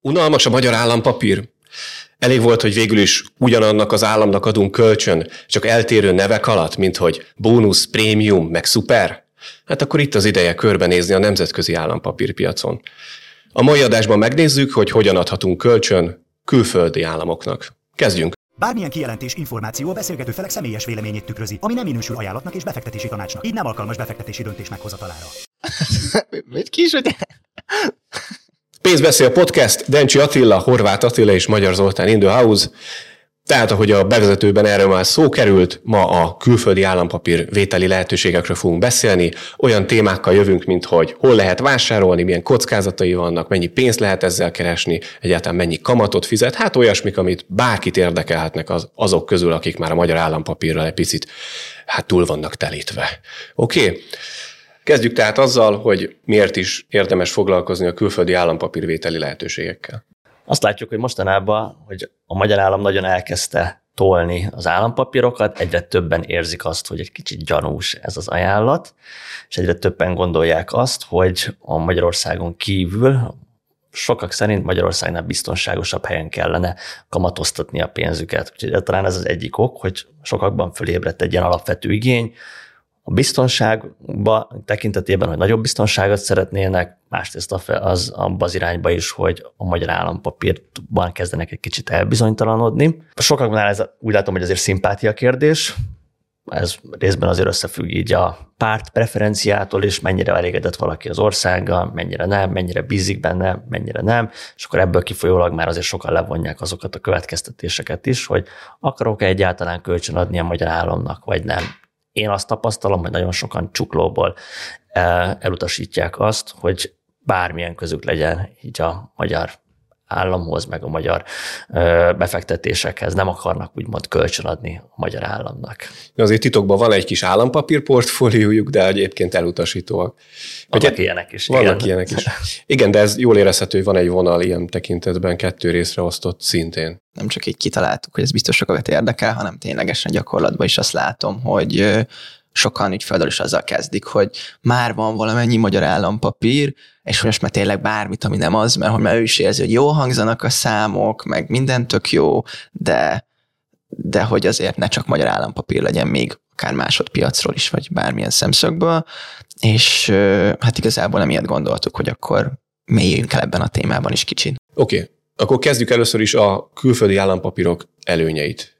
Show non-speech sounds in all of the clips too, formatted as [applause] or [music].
Unalmas a magyar állampapír? Elég volt, hogy végül is ugyanannak az államnak adunk kölcsön, csak eltérő nevek alatt, mint hogy bónusz, prémium, meg szuper? Hát akkor itt az ideje körbenézni a nemzetközi állampapírpiacon. A mai adásban megnézzük, hogy hogyan adhatunk kölcsön külföldi államoknak. Kezdjünk! Bármilyen kijelentés, információ a beszélgető felek személyes véleményét tükrözi, ami nem minősül ajánlatnak és befektetési tanácsnak, így nem alkalmas befektetési döntés meghozatalára. [laughs] Mit kis, hogy Pénzbeszél Podcast, Dencsi Attila, Horváth Attila és Magyar Zoltán in the house. Tehát, ahogy a bevezetőben erről már szó került, ma a külföldi állampapír vételi lehetőségekről fogunk beszélni. Olyan témákkal jövünk, mint hogy hol lehet vásárolni, milyen kockázatai vannak, mennyi pénzt lehet ezzel keresni, egyáltalán mennyi kamatot fizet. Hát olyasmik, amit bárkit érdekelhetnek az, azok közül, akik már a magyar állampapírral egy picit hát túl vannak telítve. Oké? Okay? Kezdjük tehát azzal, hogy miért is érdemes foglalkozni a külföldi állampapírvételi lehetőségekkel. Azt látjuk, hogy mostanában, hogy a magyar állam nagyon elkezdte tolni az állampapírokat, egyre többen érzik azt, hogy egy kicsit gyanús ez az ajánlat, és egyre többen gondolják azt, hogy a Magyarországon kívül sokak szerint Magyarországnál biztonságosabb helyen kellene kamatoztatni a pénzüket. Úgyhogy talán ez az egyik ok, hogy sokakban fölébredt egy ilyen alapvető igény, a biztonságba tekintetében, hogy nagyobb biztonságot szeretnének, másrészt az abban az irányba is, hogy a magyar állampapírban kezdenek egy kicsit elbizonytalanodni. Sokaknál ez úgy látom, hogy azért szimpátia kérdés, ez részben azért összefügg így a párt preferenciától is, mennyire elégedett valaki az országgal, mennyire nem, mennyire bízik benne, mennyire nem, és akkor ebből kifolyólag már azért sokan levonják azokat a következtetéseket is, hogy akarok-e egyáltalán kölcsön adni a magyar államnak, vagy nem én azt tapasztalom, hogy nagyon sokan csuklóból eh, elutasítják azt, hogy bármilyen közük legyen így a magyar államhoz, meg a magyar befektetésekhez nem akarnak úgymond kölcsönadni a magyar államnak. Azért titokban van egy kis állampapír portfóliójuk, de egyébként elutasítóak. Vannak Ugye, ilyenek is. Vannak igen. ilyenek is. [laughs] Igen, de ez jól érezhető, hogy van egy vonal ilyen tekintetben kettő részre osztott szintén. Nem csak így kitaláltuk, hogy ez biztos sokat érdekel, hanem ténylegesen gyakorlatban is azt látom, hogy sokan ügyfeldől is azzal kezdik, hogy már van valamennyi magyar állampapír, és most már tényleg bármit, ami nem az, mert hogy ő is érzi, hogy jó hangzanak a számok, meg minden tök jó, de, de hogy azért ne csak magyar állampapír legyen még akár másodpiacról is, vagy bármilyen szemszögből, és hát igazából emiatt gondoltuk, hogy akkor mélyüljünk el ebben a témában is kicsit. Oké, okay. akkor kezdjük először is a külföldi állampapírok előnyeit.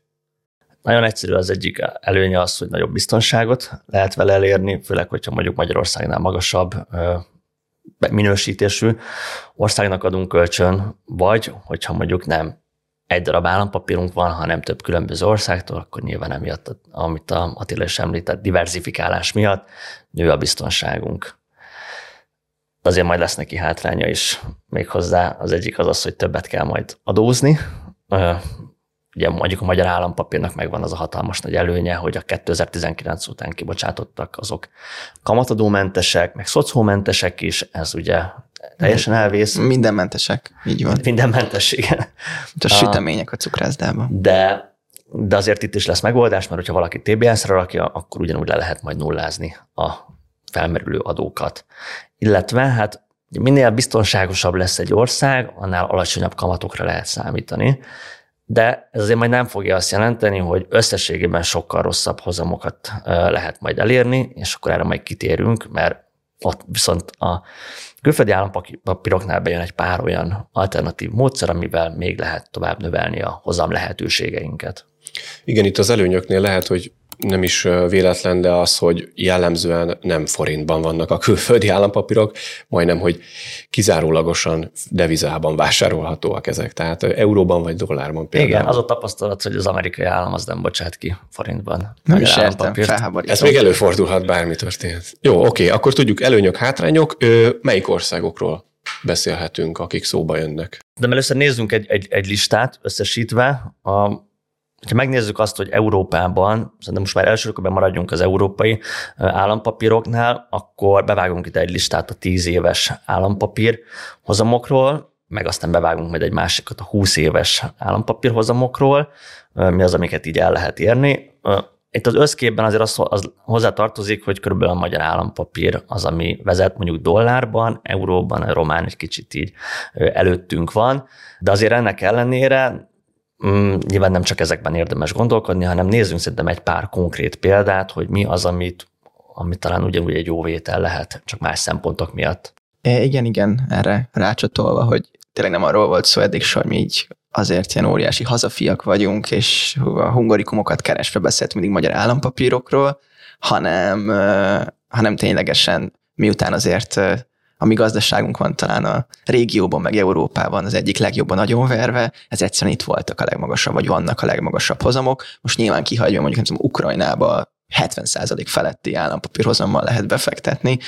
Nagyon egyszerű az egyik előnye az, hogy nagyobb biztonságot lehet vele elérni, főleg, hogyha mondjuk Magyarországnál magasabb minősítésű országnak adunk kölcsön, vagy hogyha mondjuk nem egy darab állampapírunk van, hanem több különböző országtól, akkor nyilván emiatt, amit a Attila is említett, diversifikálás miatt nő a biztonságunk. Azért majd lesz neki hátránya is. Méghozzá az egyik az az, hogy többet kell majd adózni, ugye mondjuk a magyar állampapírnak megvan az a hatalmas nagy előnye, hogy a 2019 után kibocsátottak azok kamatadómentesek, meg szocómentesek is, ez ugye teljesen elvész. Mindenmentesek, így van. Mindenmentes, igen. A sütemények a cukrászdában. De, de azért itt is lesz megoldás, mert hogyha valaki TBS-re rakja, akkor ugyanúgy le lehet majd nullázni a felmerülő adókat. Illetve hát minél biztonságosabb lesz egy ország, annál alacsonyabb kamatokra lehet számítani de ez azért majd nem fogja azt jelenteni, hogy összességében sokkal rosszabb hozamokat lehet majd elérni, és akkor erre majd kitérünk, mert ott viszont a külföldi állampapíroknál bejön egy pár olyan alternatív módszer, amivel még lehet tovább növelni a hozam lehetőségeinket. Igen, itt az előnyöknél lehet, hogy nem is véletlen, de az, hogy jellemzően nem forintban vannak a külföldi állampapírok, majdnem, hogy kizárólagosan devizában vásárolhatóak ezek, tehát euróban vagy dollárban például. Igen, az a tapasztalat, hogy az amerikai állam az nem bocsát ki forintban. Nem is értem, Ez még előfordulhat, bármi történt. Jó, oké, akkor tudjuk előnyök, hátrányok. Melyik országokról beszélhetünk, akik szóba jönnek? De először nézzünk egy, egy, egy listát összesítve. A ha megnézzük azt, hogy Európában, szerintem most már elsőkörben maradjunk az európai állampapíroknál, akkor bevágunk ide egy listát a 10 éves állampapír hozamokról, meg aztán bevágunk majd egy másikat a 20 éves állampapír hozamokról, mi az, amiket így el lehet érni. itt az összképben azért az, az hozzá tartozik, hogy körülbelül a magyar állampapír az, ami vezet mondjuk dollárban, euróban, a román egy kicsit így előttünk van, de azért ennek ellenére mm, nyilván nem csak ezekben érdemes gondolkodni, hanem nézzünk szerintem egy pár konkrét példát, hogy mi az, amit, amit talán ugyanúgy egy jó vétel lehet, csak más szempontok miatt. É, igen, igen, erre rácsatolva, hogy tényleg nem arról volt szó eddig, hogy mi így azért ilyen óriási hazafiak vagyunk, és a hungarikumokat keresve beszélt mindig magyar állampapírokról, hanem, hanem ténylegesen miután azért a mi gazdaságunk van talán a régióban, meg Európában az egyik legjobban nagyon verve, ez egyszerűen itt voltak a legmagasabb, vagy vannak a legmagasabb hozamok. Most nyilván kihagyva mondjuk nem Ukrajnába 70% feletti állampapírhozammal lehet befektetni,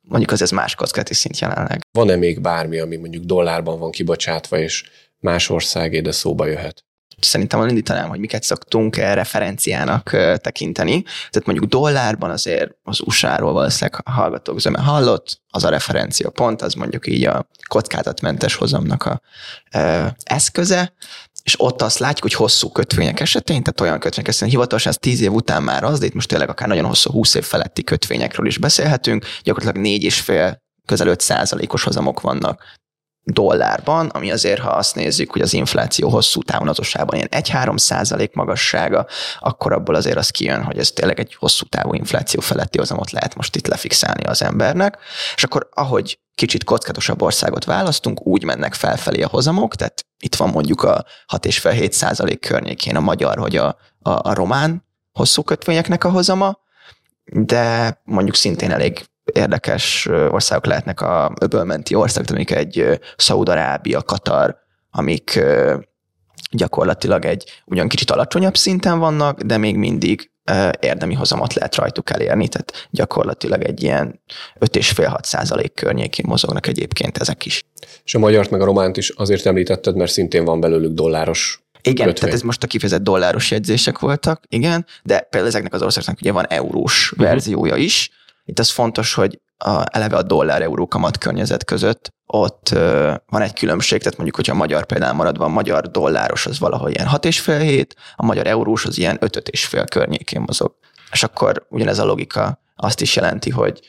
mondjuk az ez más kockázati szint jelenleg. Van-e még bármi, ami mondjuk dollárban van kibocsátva, és más országé, de szóba jöhet? Szerintem indítanám, hogy miket szoktunk referenciának tekinteni. Tehát mondjuk dollárban azért az USA-ról valószínűleg hallgatók zöme hallott, az a referencia pont, az mondjuk így a kockázatmentes hozamnak a eszköze, és ott azt látjuk, hogy hosszú kötvények esetén, tehát olyan kötvények esetén hivatalosan ez 10 év után már az, de itt most tényleg akár nagyon hosszú 20 év feletti kötvényekről is beszélhetünk, gyakorlatilag négy és fél közel 5 százalékos hozamok vannak dollárban, ami azért, ha azt nézzük, hogy az infláció hosszú távon az ilyen 1-3 százalék magassága, akkor abból azért az kijön, hogy ez tényleg egy hosszú távú infláció feletti hozamot lehet most itt lefixálni az embernek, és akkor ahogy kicsit kockázatosabb országot választunk, úgy mennek felfelé a hozamok, tehát itt van mondjuk a 6,5-7 százalék környékén a magyar, hogy a, a, a román hosszú kötvényeknek a hozama, de mondjuk szintén elég érdekes országok lehetnek a öbölmenti országok, amik egy Szaudarábia, Katar, amik gyakorlatilag egy ugyan kicsit alacsonyabb szinten vannak, de még mindig érdemi hozamot lehet rajtuk elérni, tehát gyakorlatilag egy ilyen 5,5-6 százalék környékén mozognak egyébként ezek is. És a magyart meg a románt is azért említetted, mert szintén van belőlük dolláros igen, kötvény. tehát ez most a kifejezett dolláros jegyzések voltak, igen, de például ezeknek az országoknak ugye van eurós uh-huh. verziója is. Itt az fontos, hogy a, eleve a dollár-euró kamat környezet között ott ö, van egy különbség, tehát mondjuk, hogyha a magyar például maradva, a magyar dolláros az valahol ilyen 6,5 hét, a magyar eurós az ilyen 5,5 környékén mozog. És akkor ugyanez a logika azt is jelenti, hogy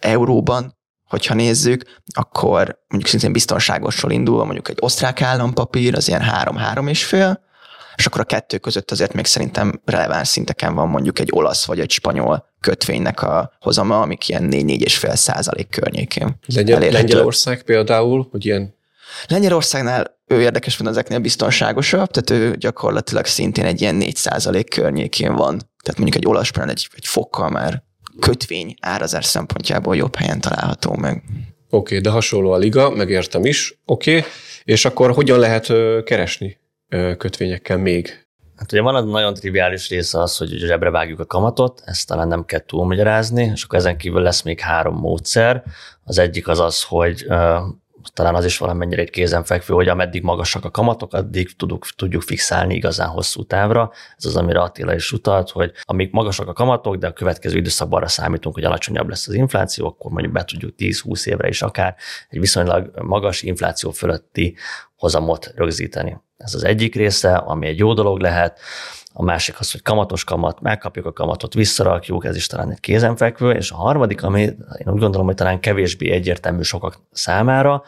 euróban, hogyha nézzük, akkor mondjuk szintén biztonságosról indulva mondjuk egy osztrák állampapír, az ilyen 3-3,5, és akkor a kettő között azért még szerintem releváns szinteken van mondjuk egy olasz vagy egy spanyol kötvénynek a hozama, amik ilyen 4-4,5 százalék környékén. Lengyel, Lengyelország például, hogy ilyen Lengyelországnál ő érdekes van ezeknél biztonságosabb, tehát ő gyakorlatilag szintén egy ilyen 4 százalék környékén van. Tehát mondjuk egy olasz egy, egy fokkal már kötvény árazás szempontjából jobb helyen található meg. Oké, okay, de hasonló a liga, megértem is, oké. Okay. És akkor hogyan lehet keresni kötvényekkel még? Hát ugye van az nagyon triviális része az, hogy zsebre vágjuk a kamatot, ezt talán nem kell túlmagyarázni, és akkor ezen kívül lesz még három módszer. Az egyik az az, hogy talán az is valamennyire egy kézenfekvő, hogy ameddig magasak a kamatok, addig tudjuk, tudjuk fixálni igazán hosszú távra. Ez az, amire Attila is utalt, hogy amíg magasak a kamatok, de a következő időszakban arra számítunk, hogy alacsonyabb lesz az infláció, akkor mondjuk be tudjuk 10-20 évre is akár egy viszonylag magas infláció fölötti hozamot rögzíteni. Ez az egyik része, ami egy jó dolog lehet. A másik az, hogy kamatos kamat, megkapjuk a kamatot, visszarakjuk, ez is talán egy kézenfekvő, és a harmadik, ami én úgy gondolom, hogy talán kevésbé egyértelmű sokak számára,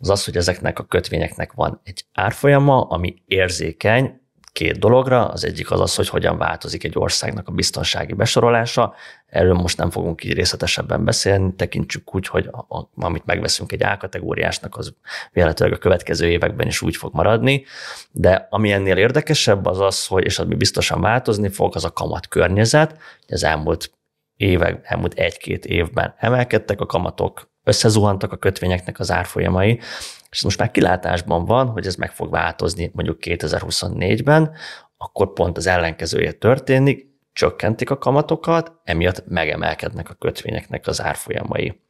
az az, hogy ezeknek a kötvényeknek van egy árfolyama, ami érzékeny, két dologra. Az egyik az az, hogy hogyan változik egy országnak a biztonsági besorolása. Erről most nem fogunk így részletesebben beszélni, tekintsük úgy, hogy a, a, amit megveszünk egy A-kategóriásnak, az véletlenül a következő években is úgy fog maradni. De ami ennél érdekesebb az az, hogy, és ami biztosan változni fog, az a kamat környezet. Az elmúlt évek, elmúlt egy-két évben emelkedtek a kamatok, összezuhantak a kötvényeknek az árfolyamai, és most már kilátásban van, hogy ez meg fog változni mondjuk 2024-ben, akkor pont az ellenkezője történik, csökkentik a kamatokat, emiatt megemelkednek a kötvényeknek az árfolyamai.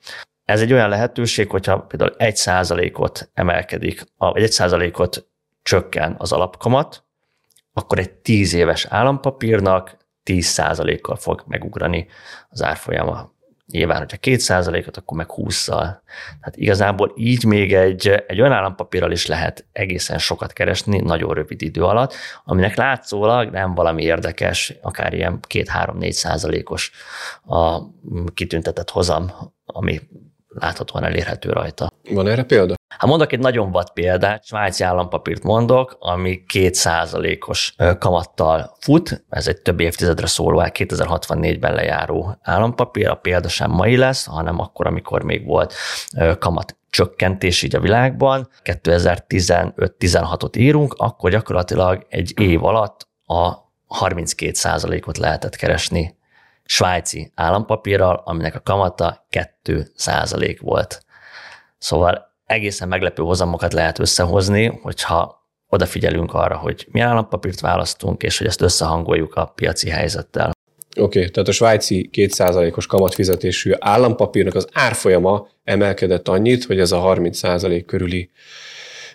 Ez egy olyan lehetőség, hogyha például 1%-ot emelkedik, vagy 1%-ot csökken az alapkamat, akkor egy 10 éves állampapírnak 10%-kal fog megugrani az árfolyama nyilván, hogyha 2%-ot, akkor meg 20-szal. Tehát igazából így még egy, egy olyan állampapírral is lehet egészen sokat keresni nagyon rövid idő alatt, aminek látszólag nem valami érdekes, akár ilyen 2-3-4 százalékos a kitüntetett hozam, ami láthatóan elérhető rajta. Van erre példa? Hát mondok egy nagyon vad példát, svájci állampapírt mondok, ami 2%-os kamattal fut, ez egy több évtizedre szóló, 2064-ben lejáró állampapír, a példa sem mai lesz, hanem akkor, amikor még volt kamat csökkentés így a világban, 2015-16-ot írunk, akkor gyakorlatilag egy év alatt a 32%-ot lehetett keresni svájci állampapírral, aminek a kamata 2% volt. Szóval egészen meglepő hozamokat lehet összehozni, hogyha odafigyelünk arra, hogy milyen állampapírt választunk, és hogy ezt összehangoljuk a piaci helyzettel. Oké, okay, tehát a svájci 2%-os kamatfizetésű állampapírnak az árfolyama emelkedett annyit, hogy ez a 30% körüli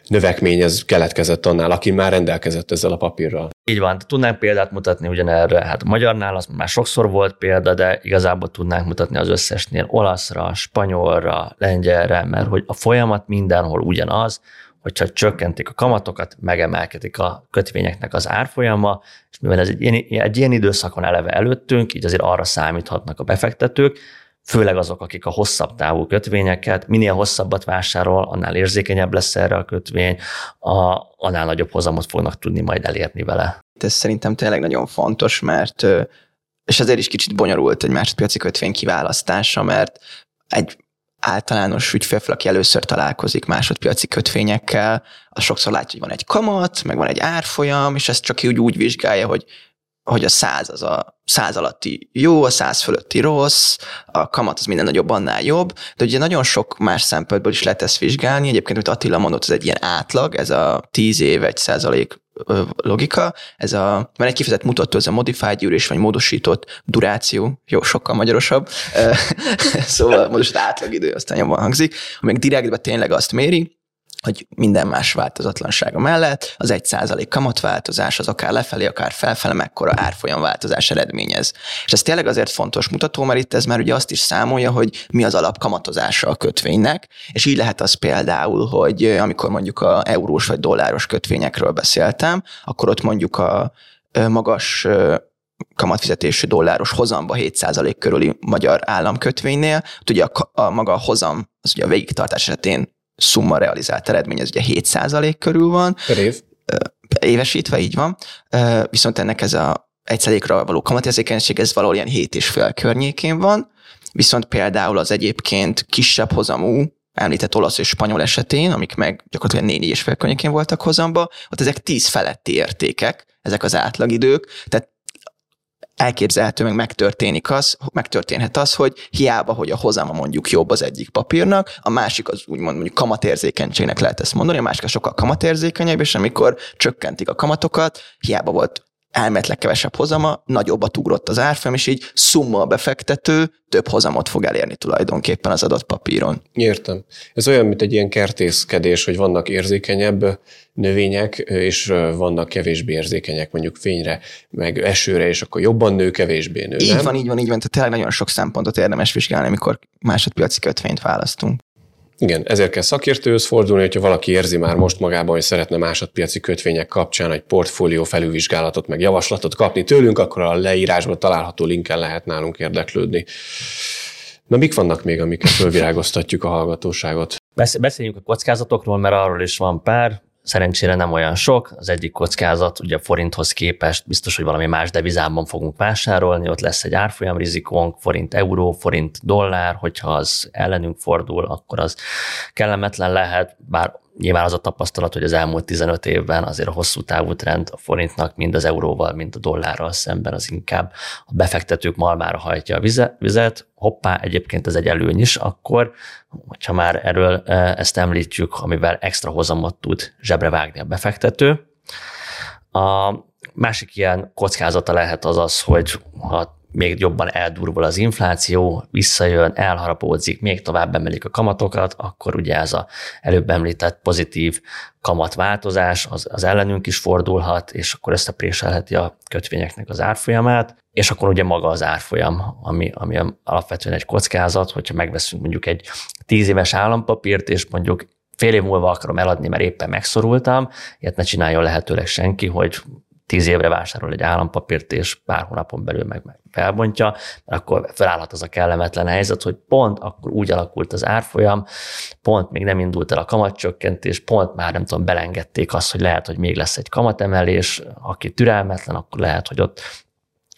növekmény ez keletkezett annál, aki már rendelkezett ezzel a papírral. Így van, tudnánk példát mutatni ugyanerre, hát a magyarnál az már sokszor volt példa, de igazából tudnánk mutatni az összesnél olaszra, spanyolra, lengyelre, mert hogy a folyamat mindenhol ugyanaz, hogyha csökkentik a kamatokat, megemelkedik a kötvényeknek az árfolyama, és mivel ez egy ilyen, egy ilyen időszakon eleve előttünk, így azért arra számíthatnak a befektetők, főleg azok, akik a hosszabb távú kötvényeket, minél hosszabbat vásárol, annál érzékenyebb lesz erre a kötvény, a, annál nagyobb hozamot fognak tudni majd elérni vele. Ez szerintem tényleg nagyon fontos, mert és azért is kicsit bonyolult egy másodpiaci kötvény kiválasztása, mert egy általános ügyfélfél, aki először találkozik másodpiaci kötvényekkel, az sokszor látja, hogy van egy kamat, meg van egy árfolyam, és ezt csak úgy, úgy vizsgálja, hogy hogy a száz az a száz alatti jó, a száz fölötti rossz, a kamat az minden nagyobb, annál jobb, de ugye nagyon sok más szempontból is lehet ezt vizsgálni. Egyébként, amit Attila mondott, ez egy ilyen átlag, ez a tíz év, egy százalék logika, ez a, mert egy kifejezett mutató, ez a modified gyűrés, vagy módosított duráció, jó, sokkal magyarosabb, [laughs] szóval módosított átlagidő, aztán jobban hangzik, amelyik direktben tényleg azt méri, hogy minden más változatlansága mellett az egy százalék kamatváltozás az akár lefelé, akár felfele mekkora árfolyam változás eredményez. És ez tényleg azért fontos mutató, mert itt ez már ugye azt is számolja, hogy mi az alap kamatozása a kötvénynek, és így lehet az például, hogy amikor mondjuk a eurós vagy dolláros kötvényekről beszéltem, akkor ott mondjuk a magas kamatfizetésű dolláros hozamba 7% körüli magyar államkötvénynél, ugye a, a maga a hozam, az ugye a végigtartás esetén szumma realizált eredmény, ez ugye 7% körül van. Per év? Évesítve, így van. Viszont ennek ez a egyszerékra való kamatérzékenység, ez valahol ilyen 7,5 környékén van, viszont például az egyébként kisebb hozamú, említett olasz és spanyol esetén, amik meg gyakorlatilag 4 és fél környékén voltak hozamba, ott ezek 10 feletti értékek, ezek az átlagidők, tehát elképzelhető, meg megtörténik az, megtörténhet az, hogy hiába, hogy a hozama mondjuk jobb az egyik papírnak, a másik az úgymond mondjuk kamatérzékenységnek lehet ezt mondani, a másik sokkal kamatérzékenyebb, és amikor csökkentik a kamatokat, hiába volt elmetleg kevesebb hozama, nagyobbat ugrott az árfolyam, és így szumma a befektető több hozamot fog elérni tulajdonképpen az adott papíron. Értem. Ez olyan, mint egy ilyen kertészkedés, hogy vannak érzékenyebb növények, és vannak kevésbé érzékenyek mondjuk fényre, meg esőre, és akkor jobban nő, kevésbé nő. Így nem? van, így van, így van. Tehát tényleg nagyon sok szempontot érdemes vizsgálni, amikor másodpiaci kötvényt választunk. Igen, ezért kell szakértőhöz fordulni, hogyha valaki érzi már most magában, hogy szeretne másodpiaci kötvények kapcsán egy portfólió felülvizsgálatot, meg javaslatot kapni tőlünk, akkor a leírásban található linken lehet nálunk érdeklődni. Na, mik vannak még, amiket fölvirágoztatjuk a hallgatóságot? Beszéljünk a kockázatokról, mert arról is van pár. Szerencsére nem olyan sok. Az egyik kockázat, ugye a forinthoz képest biztos, hogy valami más devizában fogunk vásárolni, ott lesz egy árfolyam rizikónk, forint euró, forint dollár, hogyha az ellenünk fordul, akkor az kellemetlen lehet, bár nyilván az a tapasztalat, hogy az elmúlt 15 évben azért a hosszú távú trend a forintnak mind az euróval, mind a dollárral szemben az inkább a befektetők malmára hajtja a vizet. Hoppá, egyébként ez egy előny is akkor, hogyha már erről e, ezt említjük, amivel extra hozamot tud zsebre a befektető. A másik ilyen kockázata lehet az az, hogy ha még jobban eldurvul az infláció, visszajön, elharapódzik, még tovább emelik a kamatokat, akkor ugye ez a előbb említett pozitív kamatváltozás az, az ellenünk is fordulhat, és akkor összepréselheti a kötvényeknek az árfolyamát, és akkor ugye maga az árfolyam, ami, ami alapvetően egy kockázat, hogyha megveszünk mondjuk egy tíz éves állampapírt, és mondjuk fél év múlva akarom eladni, mert éppen megszorultam, ilyet ne csináljon lehetőleg senki, hogy tíz évre vásárol egy állampapírt, és pár hónapon belül meg, meg felbontja, mert akkor felállhat az a kellemetlen helyzet, hogy pont akkor úgy alakult az árfolyam, pont még nem indult el a kamatcsökkentés, pont már nem tudom, belengedték azt, hogy lehet, hogy még lesz egy kamatemelés, aki türelmetlen, akkor lehet, hogy ott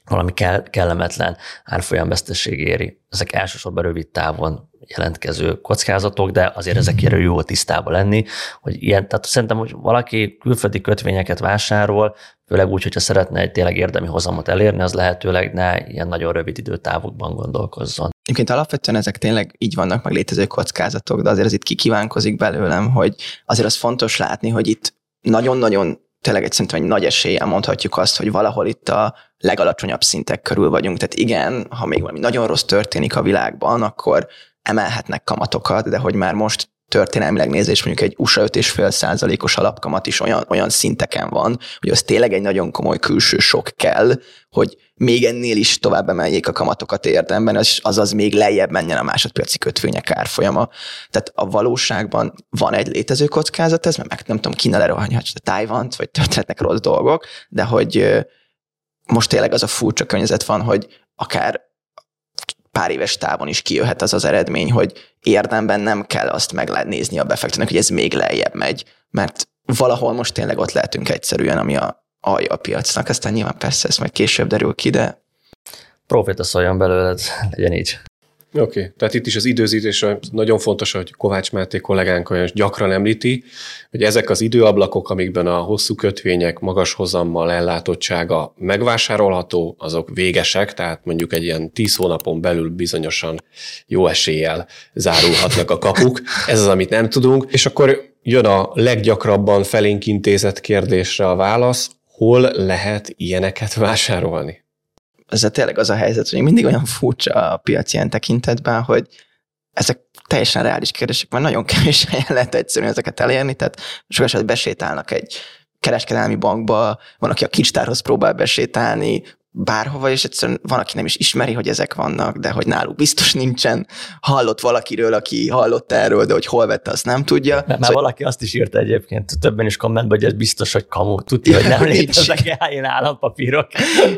valami kellemetlen árfolyamveszteség éri. Ezek elsősorban rövid távon jelentkező kockázatok, de azért ezekért jó tisztában lenni, hogy ilyen, tehát szerintem, hogy valaki külföldi kötvényeket vásárol, főleg úgy, hogyha szeretne egy tényleg érdemi hozamot elérni, az lehetőleg ne ilyen nagyon rövid időtávokban gondolkozzon. Egyébként alapvetően ezek tényleg így vannak meg létező kockázatok, de azért az itt kikívánkozik belőlem, hogy azért az fontos látni, hogy itt nagyon-nagyon tényleg egy szerintem egy nagy eséllyel mondhatjuk azt, hogy valahol itt a legalacsonyabb szintek körül vagyunk. Tehát igen, ha még valami nagyon rossz történik a világban, akkor emelhetnek kamatokat, de hogy már most történelmileg nézve, és mondjuk egy USA 5,5 százalékos alapkamat is olyan, olyan szinteken van, hogy az tényleg egy nagyon komoly külső sok kell, hogy még ennél is tovább emeljék a kamatokat érdemben, az, azaz még lejjebb menjen a másodpiaci kötvények árfolyama. Tehát a valóságban van egy létező kockázat, ez mert meg nem tudom, Kína lerohanja a Tájvant, vagy történetnek rossz dolgok, de hogy most tényleg az a furcsa környezet van, hogy akár pár éves távon is kijöhet az az eredmény, hogy érdemben nem kell azt megnézni a befektetőnek, hogy ez még lejjebb megy, mert valahol most tényleg ott lehetünk egyszerűen, ami a alja a piacnak. Aztán nyilván persze ez majd később derül ki, de... Profita szóljon belőled, legyen így. Oké, okay. tehát itt is az időzítés nagyon fontos, hogy Kovács Máté kollégánk olyan gyakran említi, hogy ezek az időablakok, amikben a hosszú kötvények magas hozammal ellátottsága megvásárolható, azok végesek, tehát mondjuk egy ilyen tíz hónapon belül bizonyosan jó eséllyel zárulhatnak a kapuk. Ez az, amit nem tudunk. És akkor jön a leggyakrabban felénk intézett kérdésre a válasz, hol lehet ilyeneket vásárolni? Ezzel tényleg az a helyzet, hogy mindig olyan furcsa a piac ilyen tekintetben, hogy ezek teljesen reális kérdések, mert nagyon kevés [laughs] helyen lehet egyszerűen ezeket elérni, tehát sok esetben besétálnak egy kereskedelmi bankba, van, aki a kincstárhoz próbál besétálni, bárhova, és egyszerűen van, aki nem is ismeri, hogy ezek vannak, de hogy náluk biztos nincsen. Hallott valakiről, aki hallott erről, de hogy hol vette, azt nem tudja. Mert szóval... valaki azt is írta egyébként, többen is kommentben, hogy ez biztos, hogy kamu. Tudja, hogy nem [laughs] léteznek ilyen állampapírok.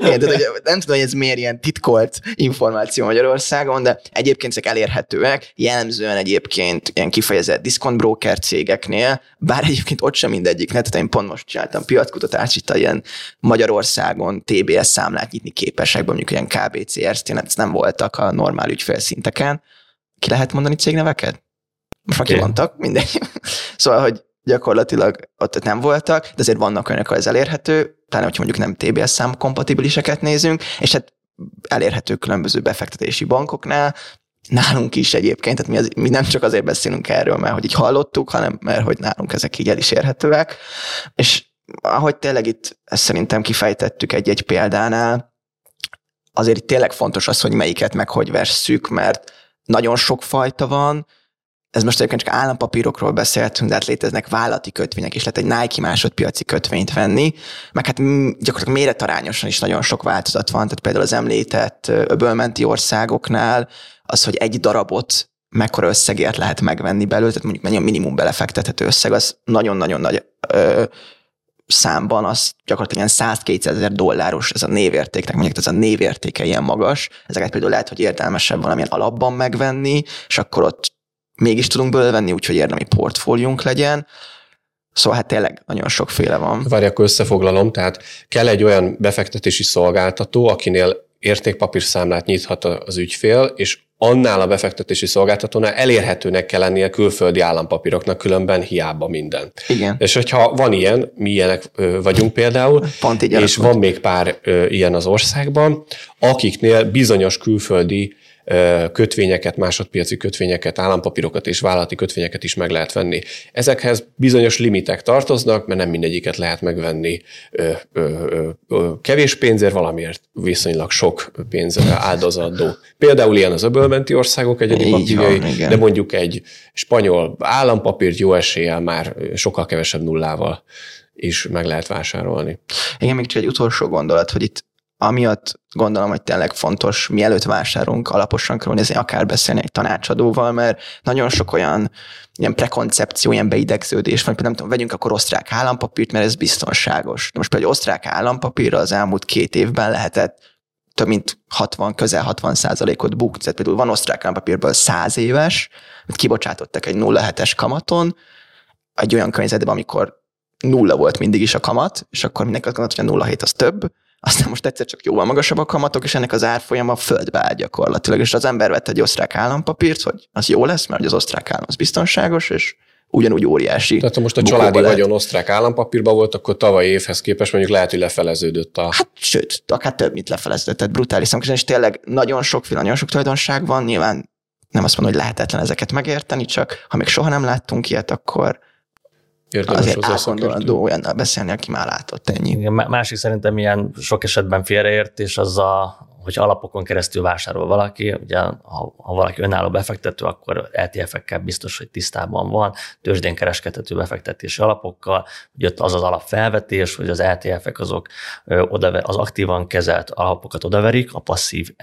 Igen, tehát, hogy nem tudom, hogy ez miért ilyen titkolt információ Magyarországon, de egyébként ezek elérhetőek, jellemzően egyébként ilyen kifejezett discount broker cégeknél, bár egyébként ott sem mindegyiknél, tehát én pont most csináltam piackutatást itt a ilyen Magyarországon TBS számlát számlát nyitni képesek, mondjuk ilyen KBC, Ersztén, ez nem voltak a normál ügyfélszinteken. Ki lehet mondani cégneveket? Most már kimondtak, mindegy. [laughs] szóval, hogy gyakorlatilag ott nem voltak, de azért vannak olyanok, ez elérhető, pláne, hogyha mondjuk nem TBS szám kompatibiliseket nézünk, és hát elérhető különböző befektetési bankoknál, nálunk is egyébként, tehát mi, az, mi nem csak azért beszélünk erről, mert hogy így hallottuk, hanem mert hogy nálunk ezek így el is érhetőek, és ahogy tényleg itt ezt szerintem kifejtettük egy-egy példánál, azért itt tényleg fontos az, hogy melyiket meg hogy vesszük, mert nagyon sok fajta van, ez most egyébként csak állampapírokról beszéltünk, de hát léteznek vállalati kötvények, és lehet egy Nike másodpiaci kötvényt venni, meg hát gyakorlatilag méretarányosan is nagyon sok változat van, tehát például az említett öbölmenti országoknál az, hogy egy darabot mekkora összegért lehet megvenni belőle, tehát mondjuk mennyi a minimum belefektethető összeg, az nagyon-nagyon nagy ö, számban az gyakorlatilag ilyen 100-200 ezer dolláros ez a névértéknek, mondjuk ez a névértéke ilyen magas, ezeket például lehet, hogy értelmesebb valamilyen alapban megvenni, és akkor ott mégis tudunk belőle venni, úgyhogy érdemi portfóliónk legyen. Szóval hát tényleg nagyon sokféle van. Várj, akkor összefoglalom, tehát kell egy olyan befektetési szolgáltató, akinél értékpapírszámlát nyithat az ügyfél, és annál a befektetési szolgáltatónál elérhetőnek kell lennie külföldi állampapíroknak, különben hiába minden. Igen. És hogyha van ilyen, mi ilyenek vagyunk például, Pont így és van még pár ilyen az országban, akiknél bizonyos külföldi kötvényeket, másodpiaci kötvényeket, állampapírokat és vállalati kötvényeket is meg lehet venni. Ezekhez bizonyos limitek tartoznak, mert nem mindegyiket lehet megvenni kevés pénzért, valamiért viszonylag sok pénz áldozatdó. Például ilyen az öbölmenti országok egyedi papírjai, de mondjuk egy spanyol állampapírt jó eséllyel már sokkal kevesebb nullával is meg lehet vásárolni. Igen, még csak egy utolsó gondolat, hogy itt amiatt gondolom, hogy tényleg fontos, mielőtt vásárolunk, alaposan kell nézni, akár beszélni egy tanácsadóval, mert nagyon sok olyan ilyen prekoncepció, ilyen beidegződés van, nem tudom, vegyünk akkor osztrák állampapírt, mert ez biztonságos. Most például osztrák állampapírra az elmúlt két évben lehetett több mint 60, közel 60 százalékot buk. Tehát például van osztrák állampapírből 100 éves, amit kibocsátottak egy 0,7-es kamaton, egy olyan környezetben, amikor nulla volt mindig is a kamat, és akkor mindenki azt gondolta, hogy a 0,7 az több, aztán most egyszer csak jóval magasabb a kamatok, és ennek az árfolyama földbe áll gyakorlatilag, és az ember vett egy osztrák állampapírt, hogy az jó lesz, mert az osztrák állam az biztonságos, és ugyanúgy óriási. Tehát ha most a családi lehet. vagyon osztrák állampapírban volt, akkor tavaly évhez képest mondjuk lehet, hogy lefeleződött a... Hát sőt, akár több, mint lefeleződött, tehát brutális számok, és tényleg nagyon sok, nagyon sok tulajdonság van, nyilván nem azt mondom, hogy lehetetlen ezeket megérteni, csak ha még soha nem láttunk ilyet, akkor Érdemes azért átgondolandó olyannal beszélni, aki már látott ennyi. Igen, másik szerintem ilyen sok esetben félreértés az a, hogy alapokon keresztül vásárol valaki, ugye ha, ha valaki önálló befektető, akkor ETF-ekkel biztos, hogy tisztában van, tőzsdén kereskedhető befektetési alapokkal, ugye ott az az alapfelvetés, hogy az ETF-ek azok oda, az aktívan kezelt alapokat odaverik, a passzív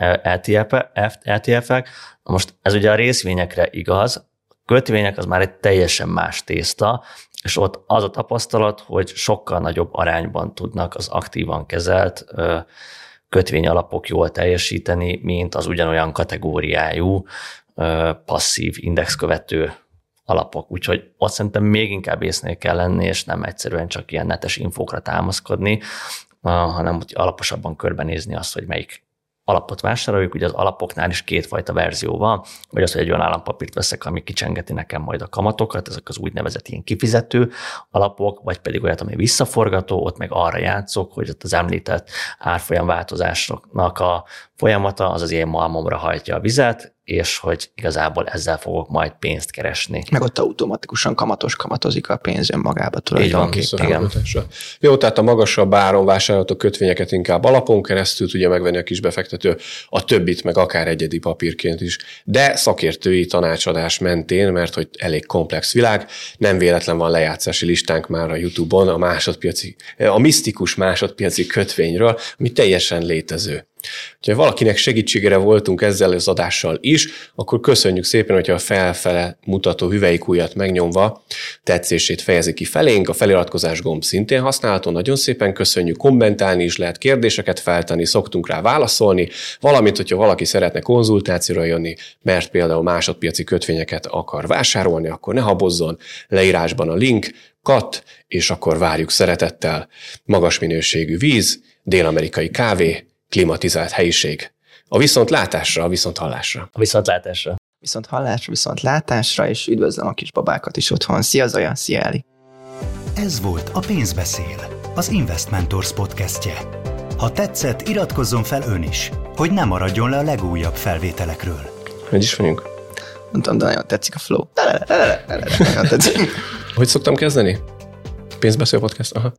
ETF-ek. Most ez ugye a részvényekre igaz, kötvények az már egy teljesen más tészta, és ott az a tapasztalat, hogy sokkal nagyobb arányban tudnak az aktívan kezelt kötvényalapok jól teljesíteni, mint az ugyanolyan kategóriájú passzív indexkövető alapok. Úgyhogy ott szerintem még inkább észnél kell lenni, és nem egyszerűen csak ilyen netes infókra támaszkodni, hanem alaposabban körbenézni azt, hogy melyik alapot vásároljuk, ugye az alapoknál is kétfajta verzió van, vagy az, hogy egy olyan állampapírt veszek, ami kicsengeti nekem majd a kamatokat, ezek az úgynevezett ilyen kifizető alapok, vagy pedig olyat, ami visszaforgató, ott meg arra játszok, hogy ott az említett árfolyam változásoknak a folyamata az az én malmomra hajtja a vizet, és hogy igazából ezzel fogok majd pénzt keresni. Meg ott automatikusan kamatos kamatozik a pénz önmagába tulajdonképpen. Igen. Jó, tehát a magasabb áron vásárolható kötvényeket inkább alapon keresztül tudja megvenni a kis befektető, a többit meg akár egyedi papírként is. De szakértői tanácsadás mentén, mert hogy elég komplex világ, nem véletlen van lejátszási listánk már a YouTube-on a másodpiaci, a misztikus másodpiaci kötvényről, ami teljesen létező. Ha valakinek segítségére voltunk ezzel az adással is, akkor köszönjük szépen, hogyha a felfele mutató hüvelykújat megnyomva tetszését fejezi ki felénk. A feliratkozás gomb szintén használható, nagyon szépen köszönjük, kommentálni is lehet, kérdéseket feltenni, szoktunk rá válaszolni, valamint, hogyha valaki szeretne konzultációra jönni, mert például másodpiaci kötvényeket akar vásárolni, akkor ne habozzon, leírásban a link, kat, és akkor várjuk szeretettel. Magas minőségű víz, dél-amerikai kávé, klimatizált helyiség. A viszont látásra, a viszont hallásra. A viszont látásra. Viszont hallásra, viszont látásra, és üdvözlöm a kis babákat is otthon. Szia Zaja, szia Eli. Ez volt a Pénzbeszél, az Investmentors podcastje. Ha tetszett, iratkozzon fel ön is, hogy ne maradjon le a legújabb felvételekről. Hogy is vagyunk? Mondtam, de nagyon tetszik a flow. Hogy szoktam kezdeni? Pénzbeszél podcast? Aha.